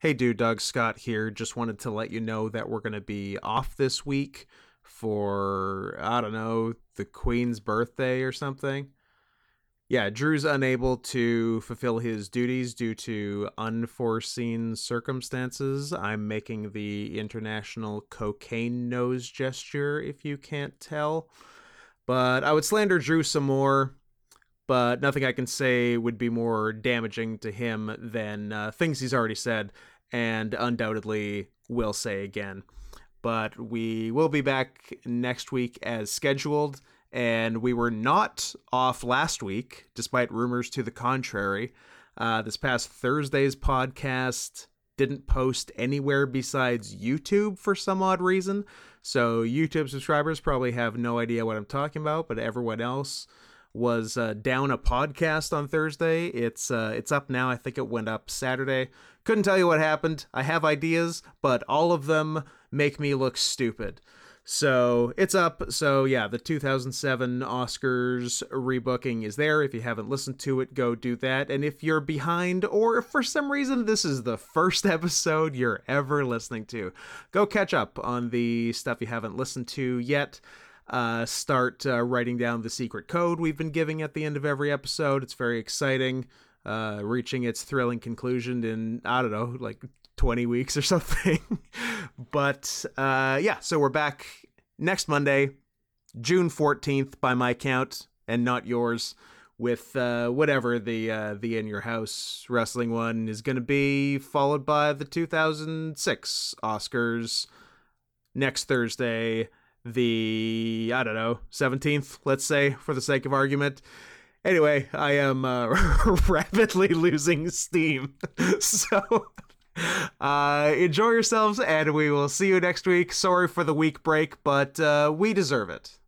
Hey, dude, Doug Scott here. Just wanted to let you know that we're going to be off this week for, I don't know, the Queen's birthday or something. Yeah, Drew's unable to fulfill his duties due to unforeseen circumstances. I'm making the international cocaine nose gesture, if you can't tell. But I would slander Drew some more but nothing I can say would be more damaging to him than uh, things he's already said and undoubtedly will say again. But we will be back next week as scheduled, and we were not off last week, despite rumors to the contrary. Uh, this past Thursday's podcast didn't post anywhere besides YouTube for some odd reason. So, YouTube subscribers probably have no idea what I'm talking about, but everyone else was uh, down a podcast on Thursday. It's uh, it's up now. I think it went up Saturday. Couldn't tell you what happened. I have ideas, but all of them make me look stupid. So it's up. So yeah, the 2007 Oscars rebooking is there. If you haven't listened to it, go do that. And if you're behind, or if for some reason this is the first episode you're ever listening to, go catch up on the stuff you haven't listened to yet uh, start uh, writing down the secret code we've been giving at the end of every episode. It's very exciting, uh, reaching its thrilling conclusion in, I don't know, like 20 weeks or something. but uh, yeah, so we're back next Monday, June 14th, by my count, and not yours. With uh, whatever the uh, the in your house wrestling one is going to be, followed by the 2006 Oscars next Thursday, the I don't know 17th, let's say for the sake of argument. Anyway, I am uh, rapidly losing steam, so uh, enjoy yourselves, and we will see you next week. Sorry for the week break, but uh, we deserve it.